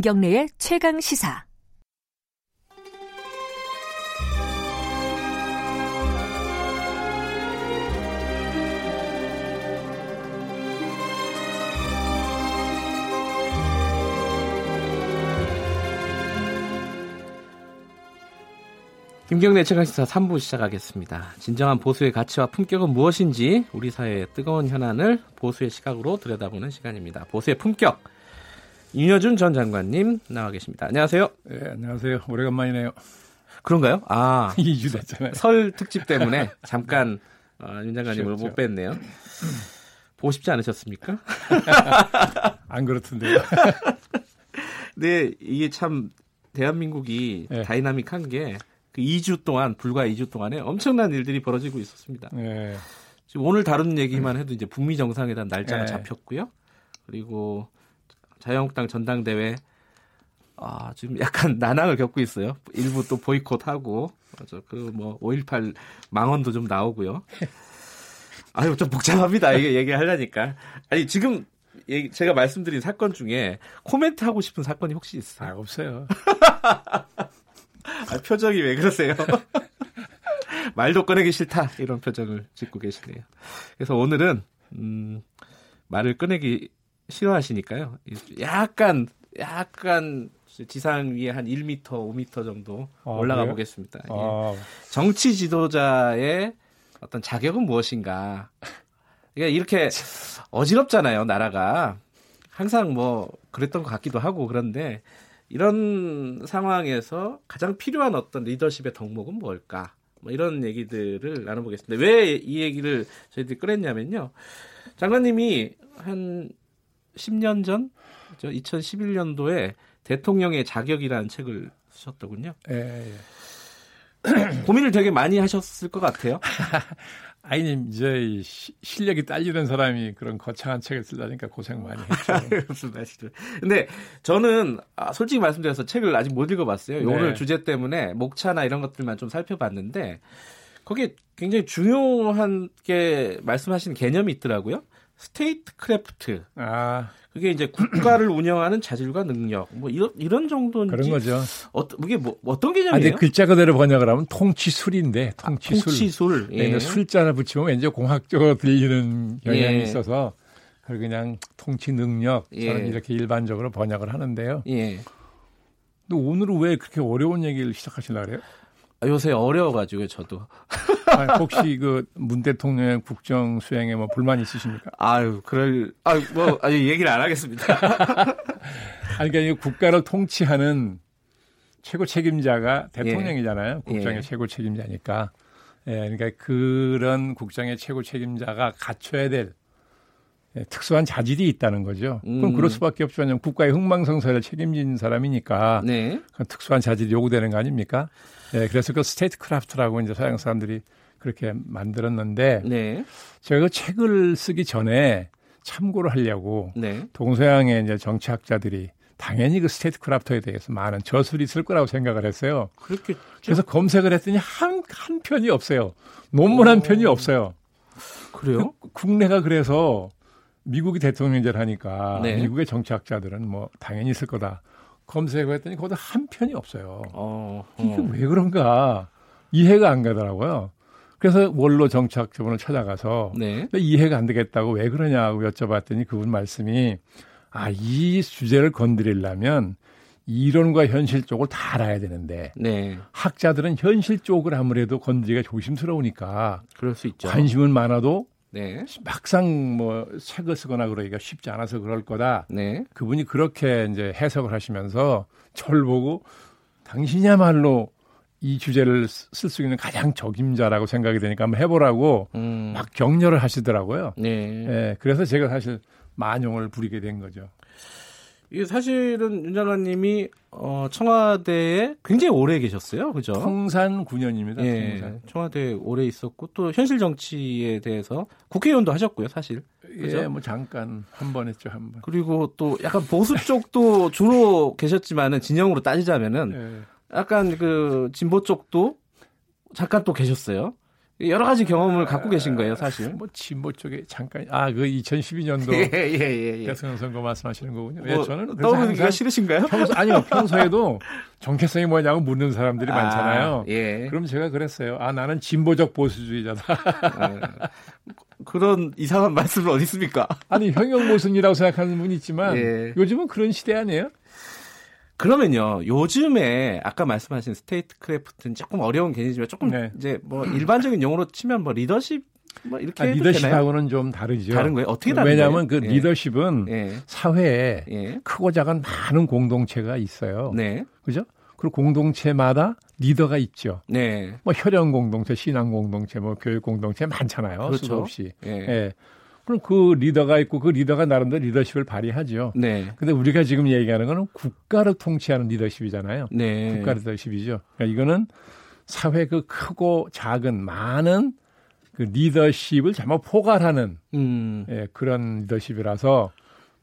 김경래의 최강 시사. 김경래 최강시사 3부 시작하겠습니다. 진정한 보수의 가치와 품격은 무엇인지 우리 사회의 뜨거운 현안을 보수의 시각으로 들여다보는 시간입니다. 보수의 품격. 윤여준 전 장관님 나와 계십니다. 안녕하세요. 네, 안녕하세요. 오래간만이네요. 그런가요? 아, 2주 됐잖아요. 설 특집 때문에 잠깐 어, 윤 장관님을. 못 뵀네요. 보고 싶지 않으셨습니까? 안 그렇던데요. 네, 이게 참 대한민국이 네. 다이나믹한 게 그 2주 동안 불과 2주 동안에 엄청난 일들이 벌어지고 있었습니다. 네. 지금 오늘 다룬 얘기만 해도 이제 북미 정상회담 날짜가 네. 잡혔고요. 그리고 자유한국당 전당대회 아, 지금 약간 난항을 겪고 있어요. 일부 또 보이콧하고 맞아. 그 뭐 5.18 망언도 좀 나오고요. 아유 좀 복잡합니다. 이게 얘기하려니까. 아니 지금 얘기- 제가 말씀드린 사건 중에 코멘트 하고 싶은 사건이 혹시 아, 있어요? 없어요. 아, 표정이 왜 그러세요? 말도 꺼내기 싫다 이런 표정을 짓고 계시네요. 그래서 오늘은 음, 말을 꺼내기 싫어하시니까요. 약간 약간 지상 위에 한 1m, 5m 정도 아, 올라가 그래요? 보겠습니다. 예. 아, 정치 지도자의 어떤 자격은 무엇인가? 그러니까 이렇게 어지럽잖아요, 나라가. 항상 뭐 그랬던 것 같기도 하고 그런데 이런 상황에서 가장 필요한 어떤 리더십의 덕목은 뭘까? 뭐 이런 얘기들을 나눠보겠습니다. 왜 이 얘기를 저희들이 꺼냈냐면요. 장관님이 한 10년 전, 2011년도에 대통령의 자격이라는 책을 쓰셨더군요. 예, 예. 고민을 되게 많이 하셨을 것 같아요. 아이님, 이제 이 시- 실력이 딸리는 사람이 그런 거창한 책을 쓰려니까 고생 많이 했죠. 무슨 말이죠? 근데 저는 아, 솔직히 말씀드려서 책을 아직 못 읽어봤어요. 네. 오늘 주제 때문에 목차나 이런 것들만 좀 살펴봤는데 거기에 굉장히 중요한 게 말씀하신 개념이 있더라고요. statecraft. 아, 그게 이제 국가를 운영하는 자질과 능력. 뭐 이런 이런 정도인지 그런 거죠. 어떤 이게 뭐 어떤 아, 개념이에요? 글자 그대로 번역을 하면 통치술인데, 통치술. 통치술. 네, 예. 술자를 붙이면 왠지 공학적으로 들리는 경향이 예. 있어서 그걸 그냥 통치 능력 저는 예. 이렇게 일반적으로 번역을 하는데요. 예. 근데 오늘은 왜 그렇게 어려운 얘기를 시작하시려 그래요? 아, 요새 어려워가지고 저도. 아, 혹시 그 문 대통령의 국정 수행에 뭐 불만 있으십니까? 아유, 그럴, 아유, 뭐, 아니, 얘기를 안 하겠습니다. 아니, 그러니까 이 국가를 통치하는 최고 책임자가 대통령이잖아요. 예. 국정의 예. 최고 책임자니까. 예, 그러니까 그런 국정의 최고 책임자가 갖춰야 될 예, 특수한 자질이 있다는 거죠. 음. 그럼 그럴 수밖에 없죠. 왜냐하면 국가의 흥망성쇠를 책임진 사람이니까 네. 그 특수한 자질이 요구되는 거 아닙니까? 예, 그래서 그 statecraft라고 이제 서양 사람들이 그렇게 만들었는데 네. 제가 그 책을 쓰기 전에 참고를 하려고 네. 동서양의 이제 정치학자들이 당연히 그 statecraft에 대해서 많은 저술이 있을 거라고 생각을 했어요. 그렇게. 그래서 검색을 했더니 한, 한 편이 없어요. 논문 한 편이 없어요. 그래요? 그 국내가 그래서 미국이 대통령제를 하니까 네. 미국의 정치학자들은 뭐 당연히 있을 거다. 검색을 했더니 거기도 한 편이 없어요. 어. 이게 어. 왜 그런가 이해가 안 가더라고요. 그래서 원로 정치학자분을 찾아가서 네. 이해가 안 되겠다고 왜 그러냐고 여쭤봤더니 그분 말씀이 아, 이 주제를 건드리려면 이론과 현실 쪽을 다 알아야 되는데 네. 학자들은 현실 쪽을 아무래도 건드리기가 조심스러우니까 그럴 수 있죠. 관심은 많아도 네. 막상 뭐 책을 쓰거나 그러기가 쉽지 않아서 그럴 거다. 네. 그분이 그렇게 이제 해석을 하시면서 저를 보고 당신이야말로 이 주제를 쓸 수 있는 가장 적임자라고 생각이 되니까 한번 해보라고 음. 막 격려를 하시더라고요. 네. 예, 그래서 제가 사실 만용을 부리게 된 거죠. 이게 사실은 윤 장관님이 어, 청와대에 굉장히 오래 계셨어요. 그죠? 통산 9년입니다. 예. 통산. 청와대에 오래 있었고 또 현실 정치에 대해서 국회의원도 하셨고요, 사실. 그죠? 예, 뭐 잠깐 한 번 했죠, 한 번. 그리고 또 약간 보수 쪽도 주로 계셨지만은 진영으로 따지자면은 예. 약간 그 진보 쪽도 잠깐 또 계셨어요. 여러 가지 경험을 갖고 계신 거예요, 사실. 뭐 진보 쪽에 잠깐 아 그 2012년도 예, 예, 예, 예. 대통령 선거 말씀하시는 거군요. 예, 뭐, 저는 그래서 떠오르기가 싫으신가요? 평소 아니요 평소에도 정체성이 뭐냐고 묻는 사람들이 많잖아요. 아, 예. 그럼 제가 그랬어요. 아 나는 진보적 보수주의자다. 아, 그런 이상한 말씀은 어디 있습니까? 아니 형용 모순이라고 생각하는 분이 있지만 예. 요즘은 그런 시대 아니에요? 그러면요, 요즘에 아까 말씀하신 statecraft는 조금 어려운 개념이지만 조금 네. 이제 뭐 일반적인 용어로 치면 뭐 리더십 뭐 이렇게 아, 해도 되나요? 리더십하고는 좀 다르죠. 다른 거예요? 어떻게 다른 왜냐하면 거예요? 그 예. 리더십은 예. 사회에 예. 크고 작은 많은 공동체가 있어요. 네. 그죠? 그리고 공동체마다 리더가 있죠. 네. 뭐 혈연 공동체, 신앙 공동체, 뭐 교육 공동체 많잖아요. 그렇죠. 수도 없이. 예. 예. 그럼 그 리더가 있고 그 리더가 나름대로 리더십을 발휘하죠. 네. 근데 우리가 지금 얘기하는 거는 국가를 통치하는 리더십이잖아요. 네. 국가 리더십이죠. 그러니까 이거는 사회 그 크고 작은 많은 그 리더십을 잘못 포괄하는 음. 예, 그런 리더십이라서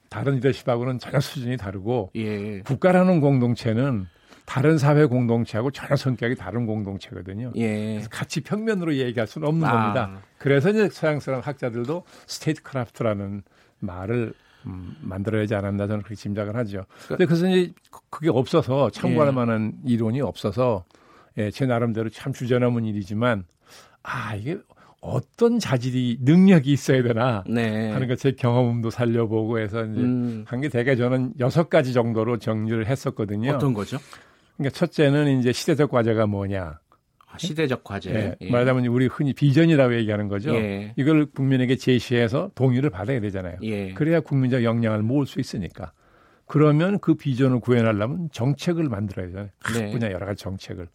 다른 리더십하고는 전혀 수준이 다르고 예. 국가라는 공동체는 다른 사회 공동체하고 전혀 성격이 다른 공동체거든요. 예. 그래서 같이 평면으로 얘기할 수는 없는 아. 겁니다. 그래서 이제 서양 사람 학자들도 statecraft라는 말을 음, 만들어야지 않았나 저는 그렇게 짐작을 하죠. 근데 그래서 이제 그- 그게 없어서 참고할 예. 만한 이론이 없어서 예, 제 나름대로 참 주저넘은 일이지만 아 이게 어떤 자질이 능력이 있어야 되나 네. 하는 것제 경험도 살려보고 해서 이제 음. 한게 대개 저는 여섯 가지 정도로 정리를 했었거든요. 어떤 거죠? 그러니까 첫째는 이제 시대적 과제가 뭐냐. 아, 시대적 과제. 예, 예. 말하자면 우리 흔히 비전이라고 얘기하는 거죠. 예. 이걸 국민에게 제시해서 동의를 받아야 되잖아요. 예. 그래야 국민적 역량을 모을 수 있으니까. 그러면 그 비전을 구현하려면 정책을 만들어야 되잖아요. 각 네. 분야 여러 가지 정책을.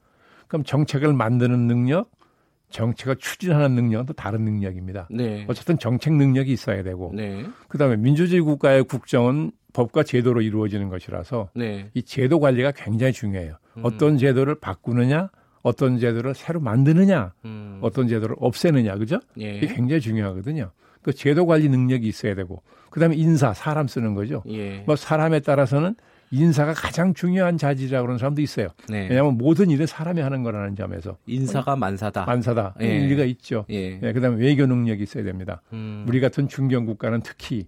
그럼 정책을 만드는 능력, 정책을 추진하는 능력은 또 다른 능력입니다. 네. 어쨌든 정책 능력이 있어야 되고 네. 그다음에 민주주의 국가의 국정은 법과 제도로 이루어지는 것이라서 네. 이 제도 관리가 굉장히 중요해요. 음. 어떤 제도를 바꾸느냐, 어떤 제도를 새로 만드느냐, 음. 어떤 제도를 없애느냐, 그죠? 예. 이게 굉장히 중요하거든요. 그 제도 관리 능력이 있어야 되고, 그다음에 인사, 사람 쓰는 거죠. 예. 뭐 사람에 따라서는 인사가 가장 중요한 자질이라고 그러는 사람도 있어요. 네. 왜냐하면 모든 일은 사람이 하는 거라는 점에서 인사가 만사다. 만사다 예. 일리가 있죠. 예. 예, 그다음에 외교 능력이 있어야 됩니다. 음. 우리 같은 중견 국가는 특히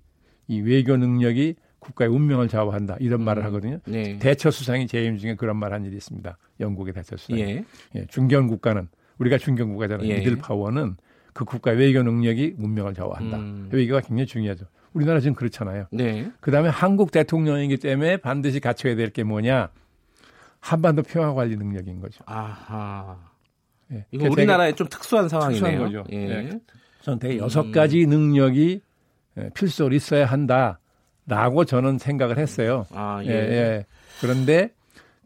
이 외교 능력이 국가의 운명을 좌우한다 이런 말을 음. 하거든요. 네. 대처 수상이 재임 중에 그런 말 한 일이 있습니다. 영국의 대처 수상. 예. 예, 중견 국가는 우리가 중견 국가잖아요. 예. 미들 파워는 그 국가의 외교 능력이 운명을 좌우한다. 음. 외교가 굉장히 중요하죠. 우리나라 지금 그렇잖아요. 네. 그다음에 한국 대통령이기 때문에 반드시 갖춰야 될 게 뭐냐? 한반도 평화 관리 능력인 거죠. 아하. 예. 이거 우리나라의 좀 특수한 상황이네요. 특수한 거죠. 예. 예. 저는 되게 음. 여섯 가지 능력이 예, 필수로 있어야 한다라고 저는 생각을 했어요. 아, 예. 예, 예. 그런데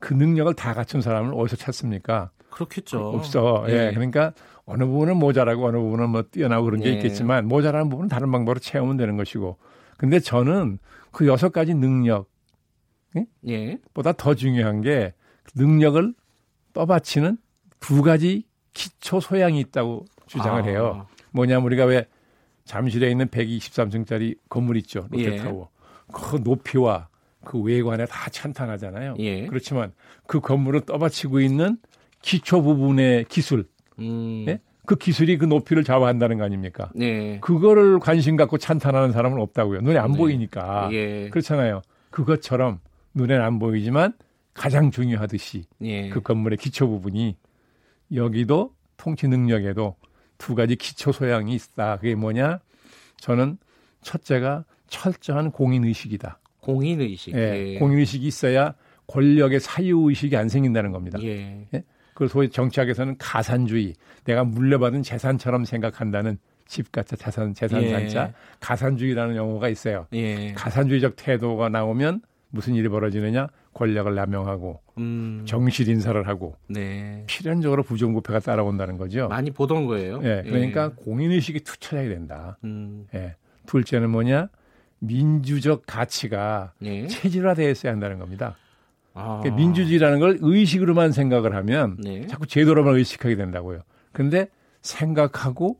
그 능력을 다 갖춘 사람을 어디서 찾습니까? 그렇겠죠. 없어. 예. 예. 그러니까 어느 부분은 모자라고 어느 부분은 뭐 뛰어나고 그런 게 예. 있겠지만 모자라는 부분은 다른 방법으로 채우면 되는 것이고. 근데 저는 그 여섯 가지 능력보다 예. 더 중요한 게 능력을 떠받치는 두 가지 기초 소양이 있다고 주장을 아, 해요. 뭐냐면 우리가 왜 잠실에 있는 123층짜리 건물 있죠. 예. 롯데타워. 그 높이와 그 외관에 다 찬탄하잖아요. 예. 그렇지만 그 건물을 떠받치고 있는 기초 부분의 기술, 음. 예? 그 기술이 그 높이를 좌우한다는 거 아닙니까? 네. 그거를 관심 갖고 찬탄하는 사람은 없다고요. 눈에 안 네. 보이니까. 예. 그렇잖아요. 그것처럼 눈에는 안 보이지만 가장 중요하듯이 예. 그 건물의 기초 부분이 여기도 통치 능력에도 두 가지 기초 소양이 있다. 그게 뭐냐? 저는 첫째가 철저한 공인 의식이다. 공인 의식. 예, 공인 의식이 있어야 권력의 사유 의식이 안 생긴다는 겁니다. 예. 그걸 소위 정치학에서는 가산주의, 내가 물려받은 재산처럼 생각한다는 집가차, 자산, 재산산자, 예. 가산주의라는 용어가 있어요. 예. 가산주의적 태도가 나오면 무슨 일이 벌어지느냐? 권력을 남용하고 음. 정실 인사를 하고 네. 필연적으로 부정부패가 따라온다는 거죠. 많이 보던 거예요. 예, 그러니까 공인 의식이 투철해야 된다. 음. 예. 둘째는 뭐냐? 민주적 가치가 예. 체질화되어 있어야 한다는 겁니다. 아. 그러니까 민주주의라는 걸 의식으로만 생각을 하면 네. 자꾸 제도로만 의식하게 된다고요. 근데 생각하고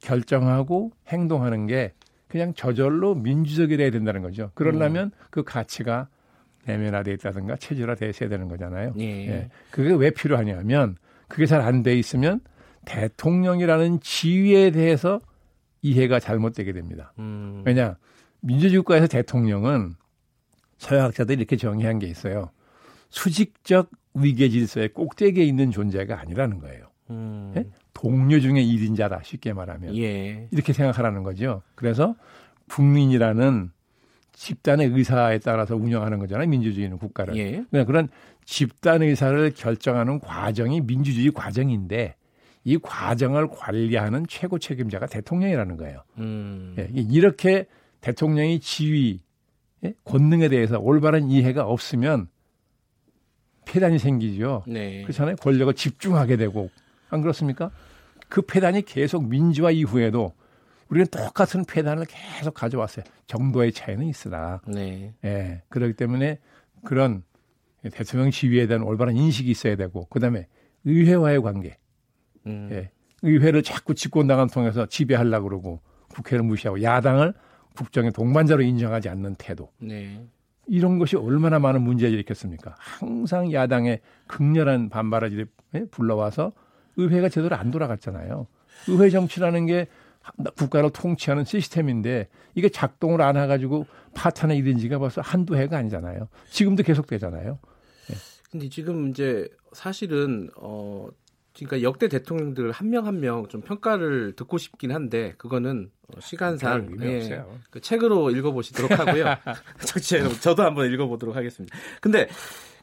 결정하고 행동하는 게 그냥 저절로 민주적이라야 된다는 거죠. 그러려면 음. 그 가치가 내면화되어 있다든가 체질화되어 있어야 되는 거잖아요. 예. 예. 그게 왜 필요하냐면 그게 잘 안 돼 있으면 대통령이라는 지위에 대해서 이해가 잘못되게 됩니다. 음. 왜냐 민주주의 국가에서 대통령은 서양학자들이 이렇게 정의한 게 있어요. 수직적 위계 질서의 꼭대기에 있는 존재가 아니라는 거예요. 음. 예? 동료 중에 1인자다 쉽게 말하면 예. 이렇게 생각하라는 거죠. 그래서 국민이라는 집단의 의사에 따라서 운영하는 거잖아요. 민주주의는 국가를. 예. 그냥 그런 집단 의사를 결정하는 과정이 민주주의 과정인데 이 과정을 관리하는 최고 책임자가 대통령이라는 거예요. 음. 예, 이렇게 대통령의 지위, 예? 권능에 대해서 올바른 이해가 없으면 폐단이 생기죠. 네. 그렇잖아요. 권력을 집중하게 되고 안 그렇습니까? 그 폐단이 계속 민주화 이후에도 우리는 똑같은 폐단을 계속 가져왔어요. 정도의 차이는 있으나, 네. 예, 그렇기 때문에 그런 대통령 지위에 대한 올바른 인식이 있어야 되고, 그 다음에 의회와의 관계, 음. 예, 의회를 자꾸 집권당을 통해서 지배하려고 그러고, 국회를 무시하고, 야당을 국정의 동반자로 인정하지 않는 태도. 네. 이런 것이 얼마나 많은 문제를 일으켰습니까? 항상 야당의 극렬한 반발을 예, 불러와서 의회가 제대로 안 돌아갔잖아요. 의회 정치라는 게 국가를 통치하는 시스템인데 이게 작동을 안 해가지고 파탄에 이른 지가 벌써 한두 해가 아니잖아요. 지금도 계속되잖아요. 근데 지금 이제 사실은 어 그러니까 역대 대통령들 한 명 한 명 좀 평가를 듣고 싶긴 한데 그거는 어, 시간상 예. 그 책으로 읽어보시도록 하고요. 정치 여러분 저도 한번 읽어보도록 하겠습니다. 근데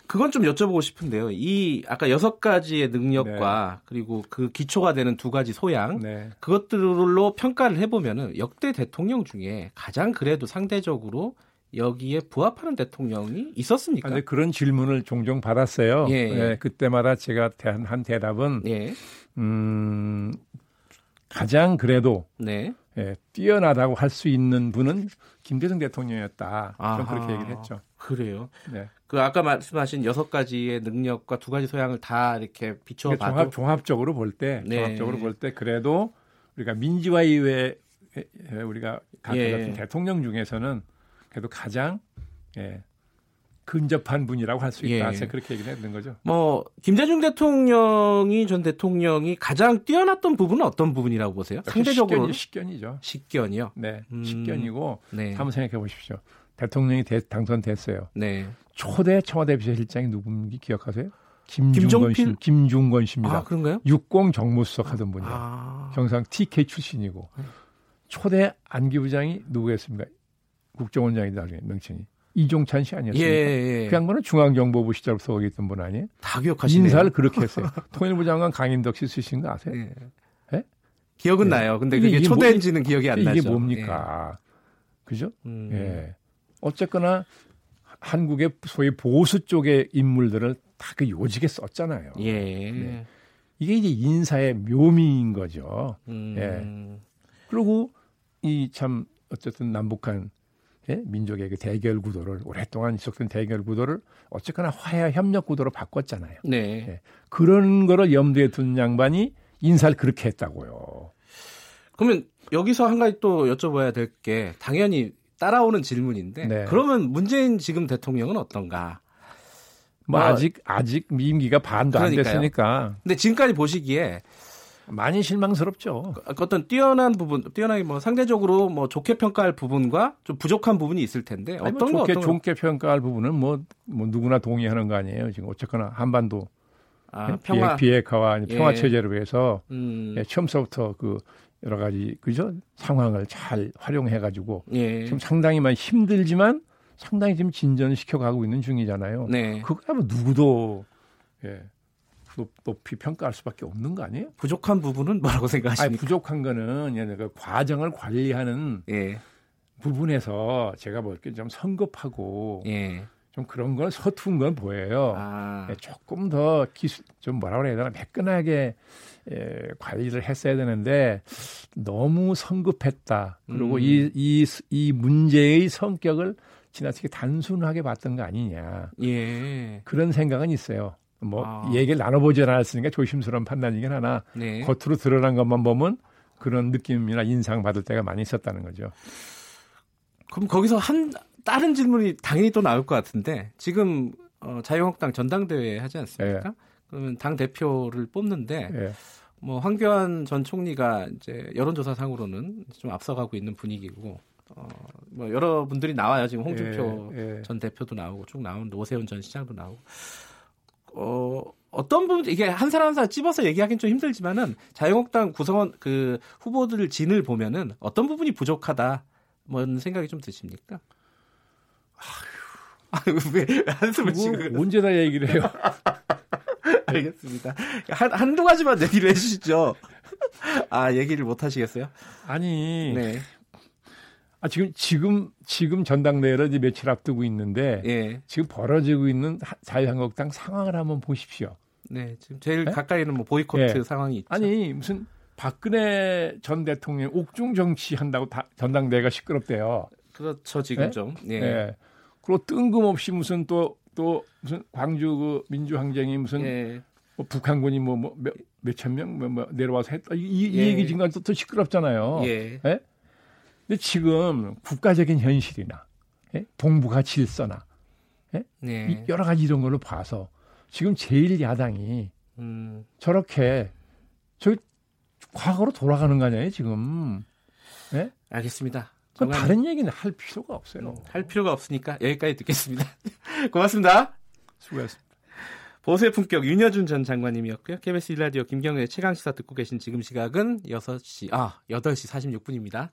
그건 좀 여쭤보고 싶은데요. 이 아까 여섯 가지의 능력과 그리고 그 기초가 되는 두 가지 소양 네. 그것들로 평가를 해보면은 역대 대통령 중에 가장 그래도 상대적으로 여기에 부합하는 대통령이 있었습니까? 아, 근데 그런 질문을 종종 받았어요. 예. 예, 그때마다 제가 한, 한 대답은 예, 음, 가장 그래도 네. 예, 뛰어나다고 할 수 있는 분은 김대중 대통령이었다. 저는. 그렇게 얘기를 했죠. 그래요. 네. 그 아까 말씀하신 여섯 가지의 능력과 두 가지 소양을 다 이렇게 비춰 그러니까 봐도 종합, 종합적으로 볼 때, 네. 종합적으로 볼 때 그래도 우리가 민주화 에, 우리가 예. 같은 대통령 중에서는 그래도 가장 예, 근접한 분이라고 할 수 있다. 예. 제가 그렇게 얘기를 했는 거죠. 뭐 김대중 대통령이 전 대통령이 가장 뛰어났던 부분은 어떤 부분이라고 보세요? 상대적으로 식견이, 식견이죠. 식견이요. 네, 음. 식견이고 네. 한번 생각해 보십시오. 대통령이 대- 당선됐어요. 네. 초대 청와대 비서실장이 누군지 기억하세요? 김종필? 씨, 김중건 씨입니다. 아 그런가요? 60 정무수석 하던 분이에요. 아. 경상 TK 출신이고 초대 안기 부장이 누구였습니까? 국정원장이 나중에 명칭이 이종찬 씨 예, 아니었습니까? 예. 그 양반은 중앙정보부 시절부터 있던 분 아니에요? 다 기억하시네요. 인사를 그렇게 했어요. 통일부 장관 강인덕 씨 쓰신 거 아세요? 예. 예? 기억은 예. 나요. 근데 이게- 그게 이게 뭐- 초대인지는 기억이 안 나죠. 이게 뭡니까? 그죠? 예. 음. 예. 어쨌거나 한국의 소위 보수 쪽의 인물들을 다 그 요직에 썼잖아요. 예. 네. 이게 이제 인사의 묘미인 거죠. 음. 예. 그리고 이 참 어쨌든 남북한 예? 민족의 그 대결 구도를 오랫동안 지속된 대결 구도를 어쨌거나 화해 협력 구도로 바꿨잖아요. 네. 예. 그런 거를 염두에 둔 양반이 인사를 그렇게 했다고요. 그러면 여기서 한 가지 또 여쭤봐야 될 게 당연히 따라오는 질문인데 네. 그러면 문재인 지금 대통령은 어떤가? 뭐 뭐, 아직 아직 임기가 반도 안 그러니까요. 됐으니까 근데 지금까지 보시기에 많이 실망스럽죠. 어떤 뛰어난 부분, 뛰어나게 뭐 상대적으로 뭐 좋게 평가할 부분과 좀 부족한 부분이 있을 텐데 아니, 어떤 뭐거 좋게 어떤 거? 좋게 평가할 부분은 뭐, 뭐 누구나 동의하는 거 아니에요. 지금 어쨌거나 한반도 아, 예? 평화. 비핵, 화와 예. 평화 체제를 위해서 음, 예, 처음서부터 그 여러 가지 그죠 상황을 잘 활용해 가지고 예. 지금 상당히 많이 힘들지만 상당히 지금 진전을 시켜 가고 있는 중이잖아요. 네. 그거야 뭐 누구도 예, 높, 높이 평가할 수밖에 없는 거 아니에요? 부족한 부분은 뭐라고 아니, 생각하십니까? 부족한 거는 예, 그 과정을 관리하는 예. 부분에서 제가 볼게 좀 성급하고 예. 좀 그런 건 서툰 건 보여요. 아. 예, 조금 더 기술 좀 뭐라 그래야 되나 매끈하게 예, 관리를 했어야 되는데 너무 성급했다. 그리고 음. 이, 이, 이 문제의 성격을 지나치게 단순하게 봤던 거 아니냐. 예. 그런 생각은 있어요. 뭐 아. 얘기를 나눠보지 않았으니까 조심스러운 판단이긴 하나 네. 겉으로 드러난 것만 보면 그런 느낌이나 인상 받을 때가 많이 있었다는 거죠. 그럼 거기서 한 다른 질문이 당연히 또 나올 것 같은데 지금 어, 자유한국당 전당대회 하지 않습니까? 그러면 당 대표를 뽑는데 예. 뭐 황교안 전 총리가 이제 여론조사상으로는 좀 앞서가고 있는 분위기고 어, 뭐 여러분들이 나와요 지금 홍준표 예, 예. 전 대표도 나오고 쭉 나오는데 오세훈 전 시장도 나오고 어 어떤 부분 이게 한 사람 한 사람 찝어서 얘기하기는 좀 힘들지만은 자유한국당 구성원 그 후보들 진을 보면은 어떤 부분이 부족하다 뭐 생각이 좀 드십니까? 아유, 왜, 왜 한숨을 지금 언제 다 얘기를 해요? 알겠습니다. 한, 한두 가지만 얘기를 해주시죠. 아, 얘기를 못 하시겠어요? 아니, 네. 아, 지금, 지금, 지금 전당대회를 이제 며칠 앞두고 있는데, 예. 지금 벌어지고 있는 하- 자유한국당 상황을 한번 보십시오. 네. 지금 제일 네? 가까이는 뭐 보이콧 예. 상황이 있죠. 아니, 무슨 박근혜 전 대통령 옥중 정치 한다고 다, 전당대회가 시끄럽대요. 그렇죠, 지금 네? 좀. 예. 예. 그리고 뜬금없이 무슨 또, 또 무슨 광주 그 민주항쟁이 무슨 예. 뭐 북한군이 뭐, 뭐 몇, 몇천 명 뭐, 뭐 내려와서 했다. 이, 이 예. 얘기 지금 또, 또 시끄럽잖아요. 예. 근데 지금 국가적인 현실이나 예? 동북아 질서나 이 네. 여러 가지 이런 걸로 봐서 지금 제일 야당이 음. 저렇게 저 과거로 돌아가는 거 아니에요 지금 알겠습니다. 그럼 정말 다른 얘기는 할 필요가 없어요. 할 필요가 없으니까 여기까지 듣겠습니다. 고맙습니다. 수고했습니다. 보수의 품격 윤여준 전 장관님이었고요. KBS 1라디오 김경래 최강 시사 듣고 계신 지금 시각은 6시, 아, 8시 46분입니다.